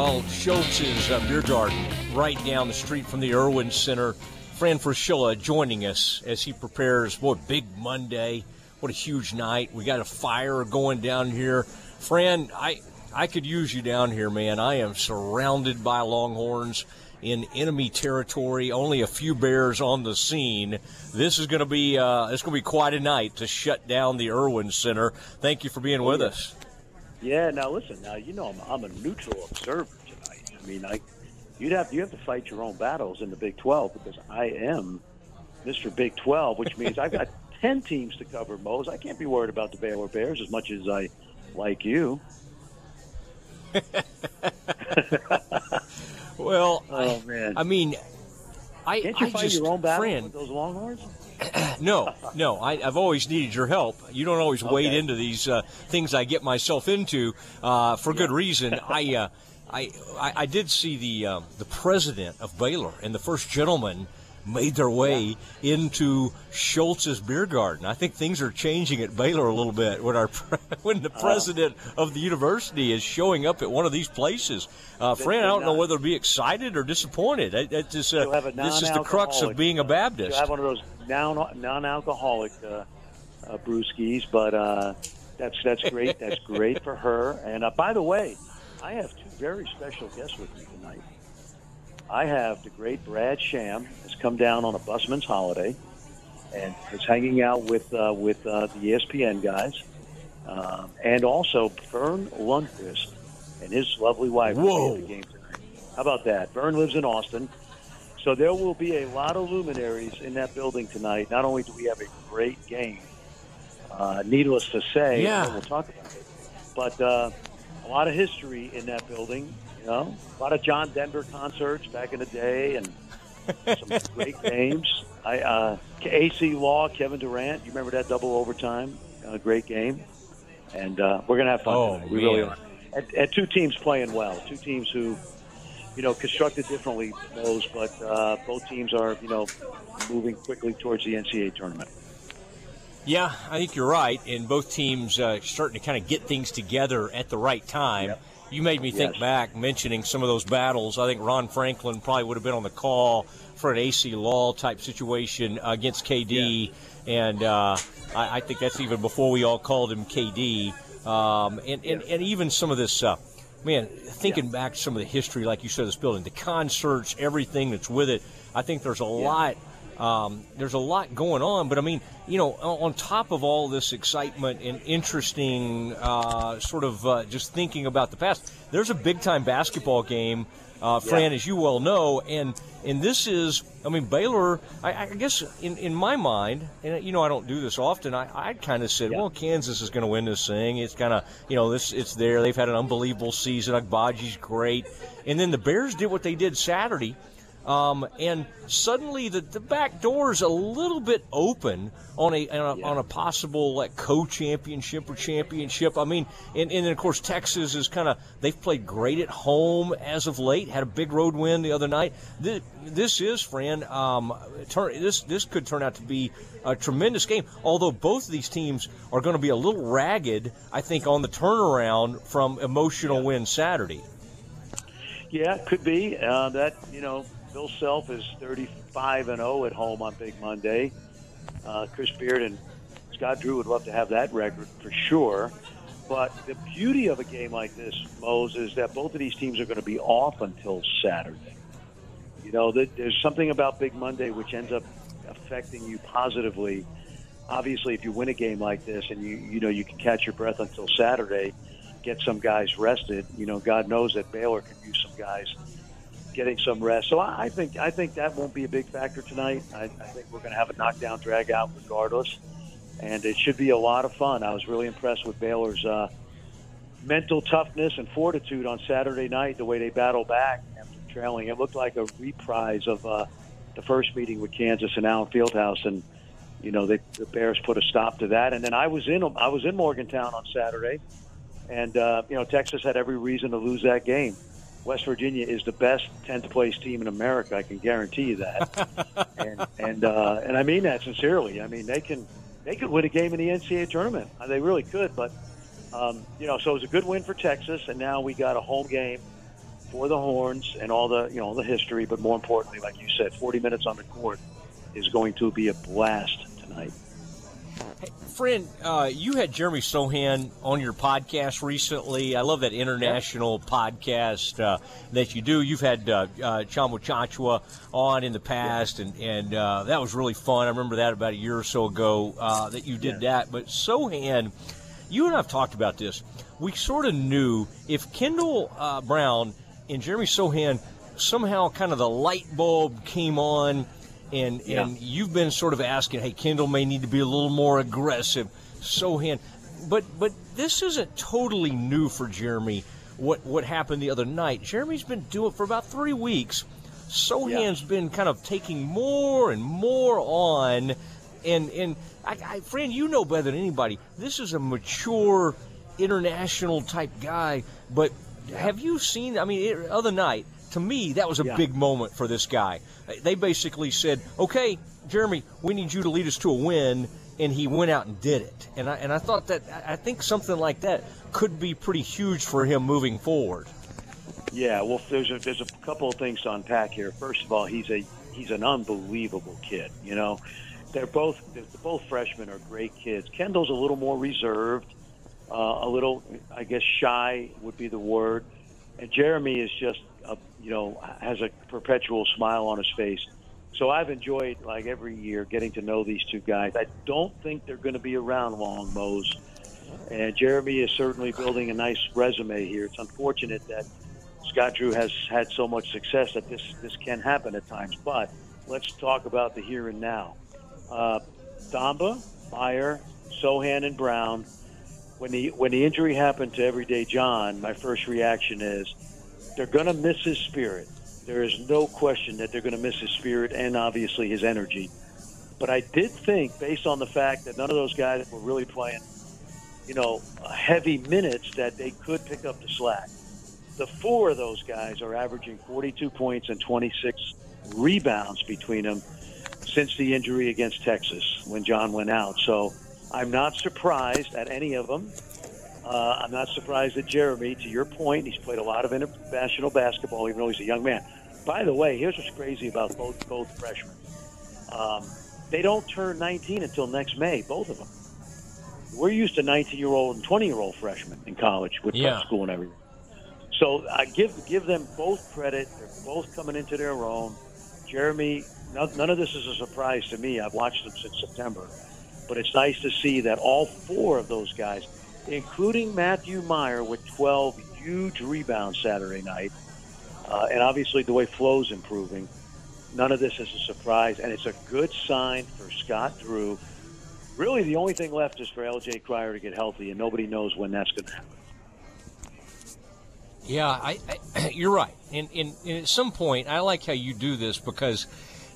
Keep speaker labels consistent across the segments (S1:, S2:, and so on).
S1: Oh, Scholz's uh, Beer Garden, right down the street from the Erwin Center. Fran Fraschilla joining us as he prepares, what, Big Monday. What a huge night. We got a fire going down here. Fran, I, I could use you down here, man. I am surrounded by Longhorns in enemy territory. Only a few Bears on the scene. This is going to be uh, it's going to be quite a night to shut down the Erwin Center. Thank you for being with us.
S2: Yeah. Now listen. Now you know I'm, I'm a neutral observer tonight. I mean, I you'd have you have to fight your own battles in the Big 12 because I am Mr. Big 12, which means I've got 10 teams to cover. Mose, I can't be worried about the Baylor Bears as much as I like you.
S1: well,
S2: oh man,
S1: I mean, I
S2: can't you
S1: I
S2: fight
S1: just,
S2: your own battle
S1: Fran,
S2: with those Longhorns?
S1: no, no. I, have always needed your help. You don't always wade into these uh, things I get myself into uh, for good reason. I, uh, I, I, I did see the um, the president of Baylor and the first gentleman made their way into Scholz's beer garden. I think things are changing at Baylor a little bit when our when the president of the university is showing up at one of these places. Uh, Fran, I don't know whether to be excited or disappointed. It, it just, uh,
S2: You'll have a
S1: this is the crux of being a
S2: uh,
S1: Baptist.
S2: You'll have one of those non non-alcoholic uh, uh, brewskis, but uh, that's that's great. That's great for her. And uh, by the way, I have two very special guests with me tonight. I have the great Brad Sham has come down on a busman's holiday and is hanging out with uh, with uh, the ESPN guys, um, and also Verne Lundquist and his lovely wife
S1: Whoa.
S2: the game tonight. How about that? Verne lives in Austin. So there will be a lot of luminaries in that building tonight. Not only do we have a great game, uh, needless to say,
S1: Yeah.
S2: we'll talk about it, but uh, a lot of history in that building. You know, a lot of John Denver concerts back in the day, and some great games. I uh, Acie Law, Kevin Durant. You remember that double overtime? Uh, great game, and uh, we're gonna have fun.
S1: Oh,
S2: tonight. We really are. And, and two teams playing well. Two teams who you know, constructed differently, those, but uh, both teams are, you know, moving quickly towards the NCAA tournament.
S1: Yeah, I think you're right. And both teams uh, starting to kind of get things together at the right time. You made me think
S2: Yes.
S1: back mentioning some of those battles. I think Ron Franklin probably would have been on the call for an Acie Law type situation against KD, and uh, I, I think that's even before we all called him KD. Um, and, and, and even some of this, uh, man, thinking back to some of the history, like you said, this building, the concerts, everything that's with it. I think there's a lot um, there's a lot going on, but I mean, you know, on on top of all this excitement and interesting uh, sort of uh, just thinking about the past, there's a big time basketball game, uh, Fran, as you well know, and and this is, I mean, Baylor. I, I guess in, in my mind, and you know, I don't do this often. I, I kind of said, well, Kansas is going to win this thing. It's kind of, you know, this it's there. They've had an unbelievable season. Agbaji's great, and then the Bears did what they did Saturday. Um, and suddenly the, the back door is a little bit open on a, on a, on a possible like co-championship or championship. I mean, and, and then of course Texas is kind of they've played great at home as of late. Had a big road win the other night. This, this is, Fran. Um, turn, this this could turn out to be a tremendous game. Although both of these teams are going to be a little ragged, I think, on the turnaround from emotional win Saturday.
S2: Yeah, it could be. Uh, that, you know, Bill Self is 35 and 0 at home on Big Monday. Uh, Chris Beard and Scott Drew would love to have that record for sure. But the beauty of a game like this, Mose, is that both of these teams are going to be off until Saturday. You know, there's something about Big Monday which ends up affecting you positively. Obviously, if you win a game like this and you you know you can catch your breath until Saturday, get some guys rested. You know, God knows that Baylor could use some guys getting some rest. So I think I think that won't be a big factor tonight. I, I think we're going to have a knockdown drag out regardless, and it should be a lot of fun. I was really impressed with Baylor's uh, mental toughness and fortitude on Saturday night. The way they battled back after trailing, it looked like a reprise of uh, the first meeting with Kansas and Allen Fieldhouse, and you know they, the Bears put a stop to that. And then I was in I was in Morgantown on Saturday, and uh, you know Texas had every reason to lose that game. West Virginia is the best 10th place team in America. I can guarantee you that, and and uh, and I mean that sincerely. I mean they can they could win a game in the NCAA tournament. Uh, They really could, but um, you know, so it was a good win for Texas, and now we got a home game for the horns and all the you know the history, but more importantly, like you said, 40 minutes on the court is going to be a blast tonight.
S1: Hey, friend, uh, you had Jeremy Sochan on your podcast recently. I love that international podcast uh, that you do. You've had uh, uh, Tchamwa Tchatchoua on in the past, and, and uh, that was really fun. I remember that about a year or so ago uh, that you did that. But Sochan, you and I have talked about this. We sort of knew if Kendall uh, Brown and Jeremy Sochan somehow kind of the light bulb came on – and yeah. and you've been sort of asking, hey, Kendall may need to be a little more aggressive. Sochan, but but this isn't totally new for Jeremy. What what happened the other night? Jeremy's been doing it for about three weeks. Sochan's yeah. been kind of taking more and more on, and and I, I, friend, you know better than anybody. This is a mature, international type guy. But have you seen? I mean, it, other night to me, that was a yeah. big moment for this guy. They basically said, "Okay, Jeremy, we need you to lead us to a win," and he went out and did it. And I and I thought that I think something like that could be pretty huge for him moving forward.
S2: Yeah, well, there's a, there's a couple of things to unpack here. First of all, he's a he's an unbelievable kid. You know, they're both they're, both freshmen are great kids. Kendall's a little more reserved, uh, a little I guess shy would be the word, and Jeremy is just a, you know, has a perpetual smile on his face. So I've enjoyed like every year getting to know these two guys. I don't think they're going to be around long, Mose. And Jeremy is certainly building a nice resume here. It's unfortunate that Scott Drew has had so much success that this this can happen at times. But let's talk about the here and now. Uh, Thamba, Mayer, Sochan, and Brown. When the when the injury happened to Everyday John, my first reaction is they're going to miss his spirit. There is no question that they're going to miss his spirit and obviously his energy. But I did think, based on the fact that none of those guys were really playing, you know, heavy minutes, that they could pick up the slack. The four of those guys are averaging 42 points and 26 rebounds between them since the injury against Texas when John went out. So I'm not surprised at any of them. Uh, I'm not surprised that Jeremy, to your point, he's played a lot of international basketball, even though he's a young man. By the way, here's what's crazy about both both freshmen. Um, they don't turn 19 until next May, both of them. We're used to 19 year old and 20 year old freshmen in college with yeah. school and everything. So I give give them both credit. They're both coming into their own. Jeremy, none of this is a surprise to me. I've watched them since September, but it's nice to see that all four of those guys including Matthew Mayer with 12 huge rebounds Saturday night. Uh, and obviously, the way Flo's improving, none of this is a surprise, and it's a good sign for Scott Drew. Really, the only thing left is for LJ Cryer to get healthy, and nobody knows when that's going to happen.
S1: Yeah, I, I, you're right. And, and, and at some point, I like how you do this because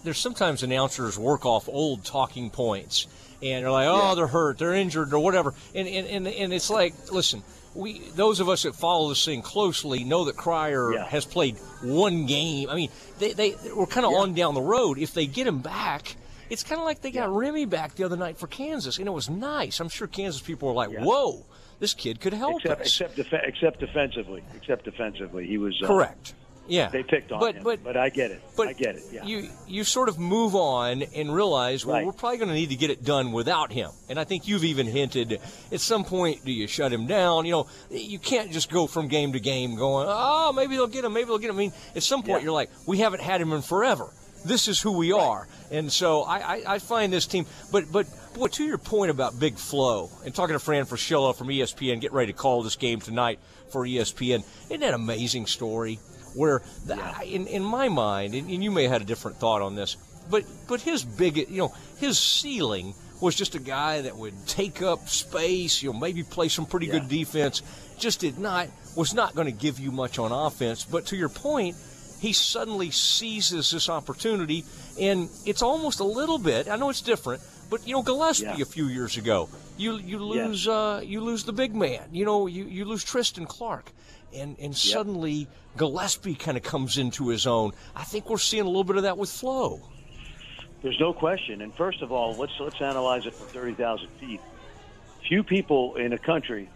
S1: there's sometimes announcers work off old talking points and they're like, oh, yeah. they're hurt, they're injured, or whatever. And, and, and, and it's like, listen, we those of us that follow this thing closely know that Cryer yeah. has played one game. I mean, they, they were kind of yeah. on down the road. If they get him back, it's kind of like they got yeah. Remy back the other night for Kansas, and it was nice. I'm sure Kansas people were like, whoa, this kid could help
S2: except,
S1: us.
S2: Except, def- except defensively. Except defensively. He was.
S1: Uh, Correct. Yeah,
S2: they picked on but, him, but, but I get it. But I get it. Yeah.
S1: You you sort of move on and realize, well, right. we're probably going to need to get it done without him. And I think you've even hinted at some point, do you shut him down? You know, you can't just go from game to game going, oh, maybe they'll get him, maybe they'll get him. I mean, at some point, yeah. you're like, we haven't had him in forever. This is who we right. are, and so I, I, I find this team. But but boy, to your point about Big Flo, and talking to Fran Fraschilla from ESPN, get ready to call this game tonight for ESPN. Isn't that an amazing story? Where the, yeah. in, in my mind, and, and you may have had a different thought on this, but but his big, you know, his ceiling was just a guy that would take up space, you know, maybe play some pretty yeah. good defense. Just did not was not going to give you much on offense. But to your point, he suddenly seizes this opportunity, and it's almost a little bit. I know it's different, but you know, Gillespie yeah. a few years ago, you you lose yes. uh, you lose the big man. You know, you you lose Tristan Clark and and suddenly yep. Gillespie kind of comes into his own. I think we're seeing a little bit of that with Flo.
S2: There's no question. And first of all, let's let's analyze it from thirty thousand feet. Few people in a country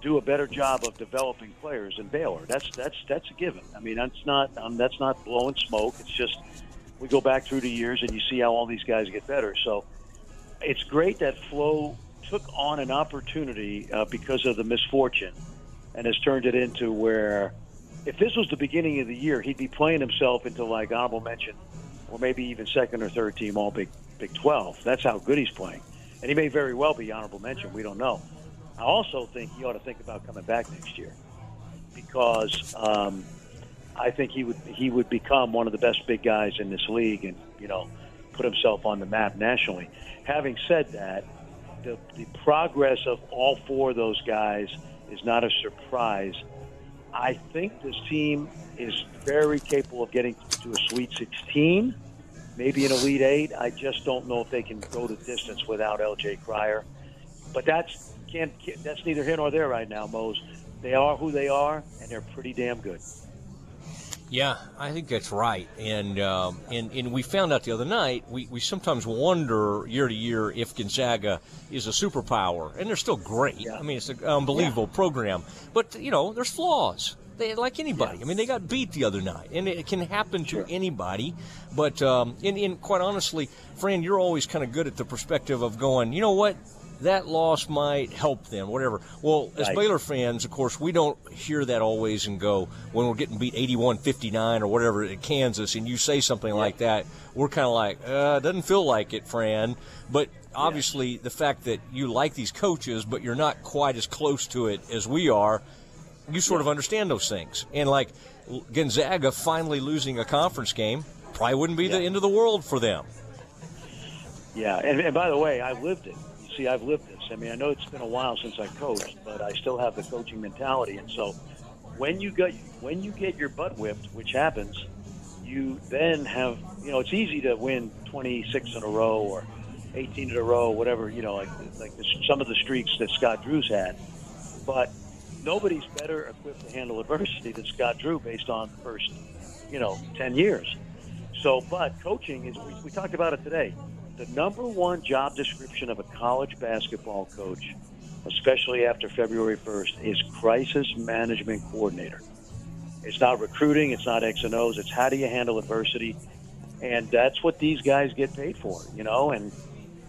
S2: do a better job of developing players than Baylor. That's that's that's a given. I mean, that's not um, that's not blowing smoke. It's just we go back through the years and you see how all these guys get better. So it's great that Flo took on an opportunity uh, because of the misfortune and has turned it into where if this was the beginning of the year, he'd be playing himself into like honorable mention or maybe even second or third team all Big Big 12. That's how good he's playing. And he may very well be honorable mention. We don't know. I also think he ought to think about coming back next year because um, I think he would he would become one of the best big guys in this league and you know put himself on the map nationally. Having said that, the, the progress of all four of those guys is not a surprise. I think this team is very capable of getting to a Sweet 16, maybe an Elite Eight. I just don't know if they can go the distance without L.J. Cryer. But that's can't, that's neither here nor there right now, Mose. They are who they are, and they're pretty damn good.
S1: Yeah, I think that's right. And um, and and we found out the other night. We, we sometimes wonder year to year if Gonzaga is a superpower, and they're still great.
S2: Yeah.
S1: I mean, it's an unbelievable
S2: Yeah.
S1: program, but you know, there's flaws. They, like anybody.
S2: Yeah.
S1: I mean, they got beat the other night, and it can happen to
S2: Sure.
S1: anybody. But um, and, and quite honestly, Fran, you're always kind of good at the perspective of going. You know what? That loss might help them, whatever. Well, as
S2: Right.
S1: Baylor fans, of course, we don't hear that always and go when we're getting beat 81-59 or whatever at Kansas, and you say something like that, we're kind of like, uh, doesn't feel like it, Fran. But obviously, the fact that you like these coaches, but you're not quite as close to it as we are, you sort of understand those things. And like Gonzaga finally losing a conference game probably wouldn't be the end of the world for them.
S2: Yeah, and, and by the way, I lived it. See, I've lived this. I mean, I know it's been a while since I coached, but I still have the coaching mentality. And so, when you get when you get your butt whipped, which happens, you then have you know it's easy to win 26 in a row or 18 in a row, whatever you know, like like the, some of the streaks that Scott Drew's had. But nobody's better equipped to handle adversity than Scott Drew, based on the first you know 10 years. So, but coaching is we, we talked about it today. The number one job description of a college basketball coach, especially after February 1st, is crisis management coordinator. It's not recruiting, it's not X and O's, it's how do you handle adversity. And that's what these guys get paid for, you know, and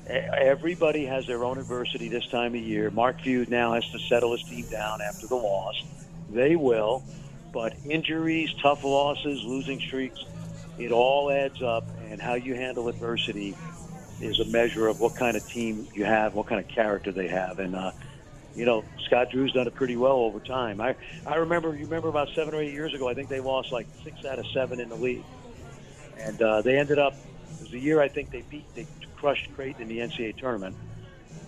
S2: everybody has their own adversity this time of year. Mark Few now has to settle his team down after the loss. They will, but injuries, tough losses, losing streaks, it all adds up, and how you handle adversity is a measure of what kind of team you have, what kind of character they have, and uh, you know Scott Drew's done it pretty well over time. I I remember you remember about seven or eight years ago, I think they lost like six out of seven in the league, and uh, they ended up. It was the year I think they beat they crushed Creighton in the NCAA tournament,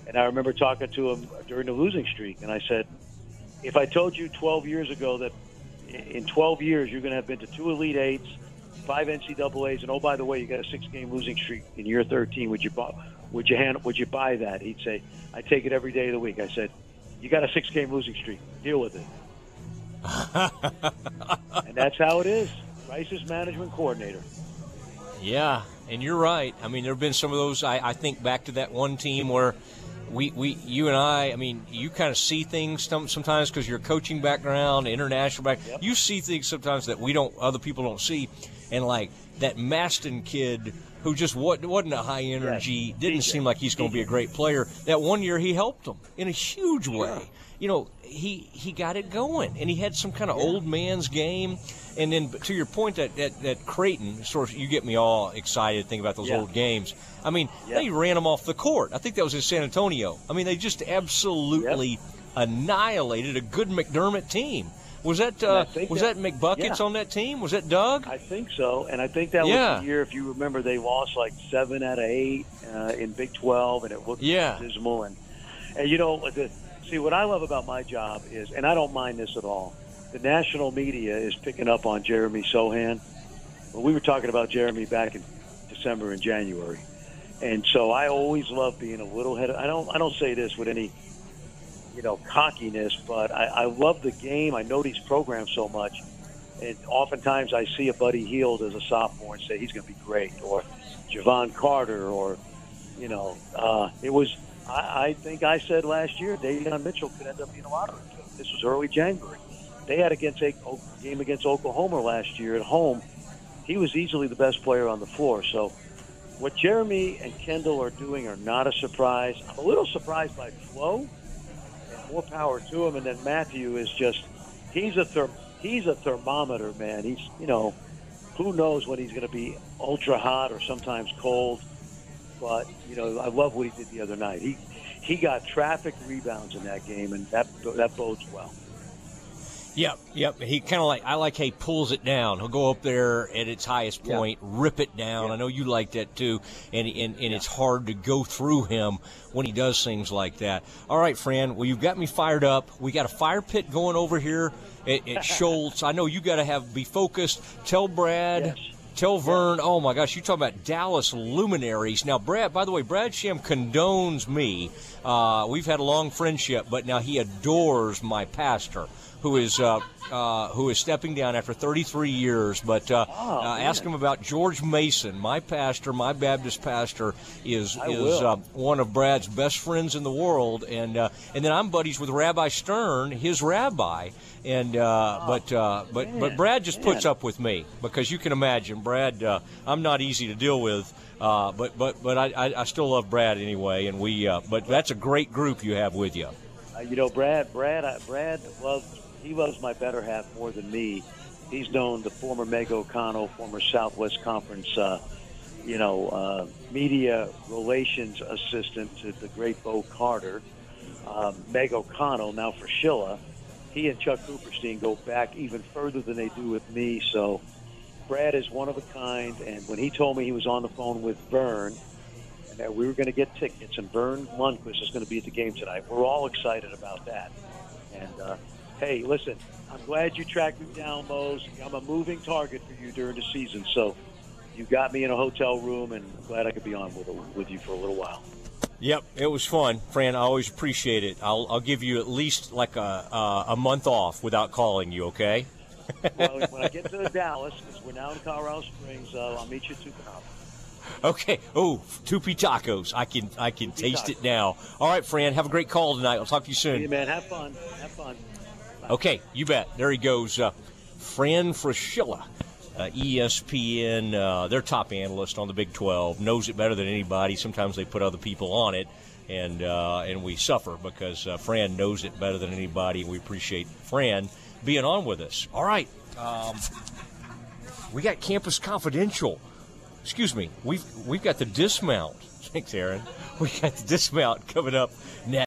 S2: and I remember talking to him during the losing streak, and I said, if I told you 12 years ago that in 12 years you're going to have been to two Elite Eights, five NCAA's, and oh by the way, you got a six-game losing streak in year 13. Would you buy? Would you hand? Would you buy that? He'd say, "I take it every day of the week." I said, "You got a six-game losing streak. Deal with it." and that's how it is. Crisis management coordinator.
S1: Yeah, and you're right. I mean, there have been some of those. I, I think back to that one team where we, we you and I, I mean, you kind of see things sometimes because your coaching background, international back,
S2: Yep.
S1: you see things sometimes that we don't, other people don't see. And like that Maston kid who just wasn't, a high energy, didn't seem like he's going to be a great player. That one year he helped them in a huge way. You know, he he got it going, and he had some kind of old man's game. And then to your point that that, that Creighton, sort of, you get me all excited thinking about those
S2: Yeah.
S1: old games. I mean,
S2: Yeah.
S1: they ran them off the court. I think that was in San Antonio. I mean, they just absolutely annihilated a good McDermott team. Was that uh, was
S2: that-
S1: that, McBuckets
S2: yeah.
S1: on that team? Was that Doug?
S2: I think so, and I think that
S1: Yeah.
S2: was the year. If you remember, they lost like seven out of eight uh, in Big Twelve, and it looked
S1: Yeah.
S2: dismal. And and you know, the, see what I love about my job is, and I don't mind this at all. The national media is picking up on Jeremy Sochan. Well, we were talking about Jeremy back in December and January, and so I always love being a little head. I don't. I don't say this with any you know, cockiness, but I, I love the game. I know these programs so much. And oftentimes I see a Buddy Hield as a sophomore and say he's going to be great, or Jevon Carter, or, you know, uh, it was, I, I think I said last year, Davion Mitchell could end up being a lottery pick. this was early January. They had against a game against Oklahoma last year at home. He was easily the best player on the floor. So what Jeremy and Kendall are doing are not a surprise. I'm a little surprised by Flo, more power to him. And then Matthew is just he's a therm- he's a thermometer, man. He's you know who knows when he's going to be ultra hot or sometimes cold. But you know I love what he did the other night. He he got traffic rebounds in that game, and that that bodes well.
S1: Yep, yep. He kind of like I like how he pulls it down. He'll go up there at its highest point, yeah. rip it down. Yeah. I know you like that too, and and, and yeah. it's hard to go through him when he does things like that. All right, Fran. Well, you've got me fired up. We got a fire pit going over here at, at Scholz. I know you got to have be focused. Tell Brad. Yes. Tell Verne, oh my gosh, you talk about Dallas luminaries. Now, Brad, by the way, Brad Sham condones me. Uh, we've had a long friendship, but now he adores my pastor who is uh, uh, who is stepping down after 33 years. But uh, oh, uh, ask him about George Mason, my pastor, my Baptist pastor, is I is uh, one of Brad's best friends in the world, and uh, and then I'm buddies with Rabbi Stern, his rabbi, and uh, oh, but uh, but man, but Brad just man. puts up with me because you can imagine, Brad, uh, I'm not easy to deal with. Uh, but but but I, I, still love Brad anyway, and we. Uh, but that's a great group you have with you.
S2: Uh, you know, Brad. Brad. Brad loves he loves my better half more than me. He's known the former Meg O'Connell, former Southwest Conference, uh, you know, uh, media relations assistant to the great Bo Carter. Um, Meg O'Connell, now Fraschilla, he and Chuck Cooperstein go back even further than they do with me. So Brad is one of a kind. And when he told me he was on the phone with Verne and that we were going to get tickets, and Verne Lundquist is going to be at the game tonight, we're all excited about that. And uh, hey, listen, I'm glad you tracked me down, Mose. I'm a moving target for you during the season, so you got me in a hotel room, and I'm glad I could be on with, with you for a little while.
S1: Yep, it was fun, Fran. I always appreciate it. I'll, I'll give you at least like a uh, a month off without calling you. Okay.
S2: well, when I get to Dallas, because we're now in Colorado Springs, uh, I'll meet you at Tupi
S1: Okay. Oh, Tupi tacos. I can I can Tupi taste tacos. it now. All right, Fran. Have a great call tonight. I'll talk to you soon.
S2: Hey, man. Have fun. Have fun.
S1: Okay, you bet. There he goes. Uh, Fran Fraschilla, uh, ESPN, uh, their top analyst on the Big 12, knows it better than anybody. Sometimes they put other people on it, and uh, and we suffer because uh, Fran knows it better than anybody. We appreciate Fran being on with us. All right, um, we got Campus Confidential. Excuse me, we've we've got the dismount. Thanks, Aaron. We got the dismount coming up next.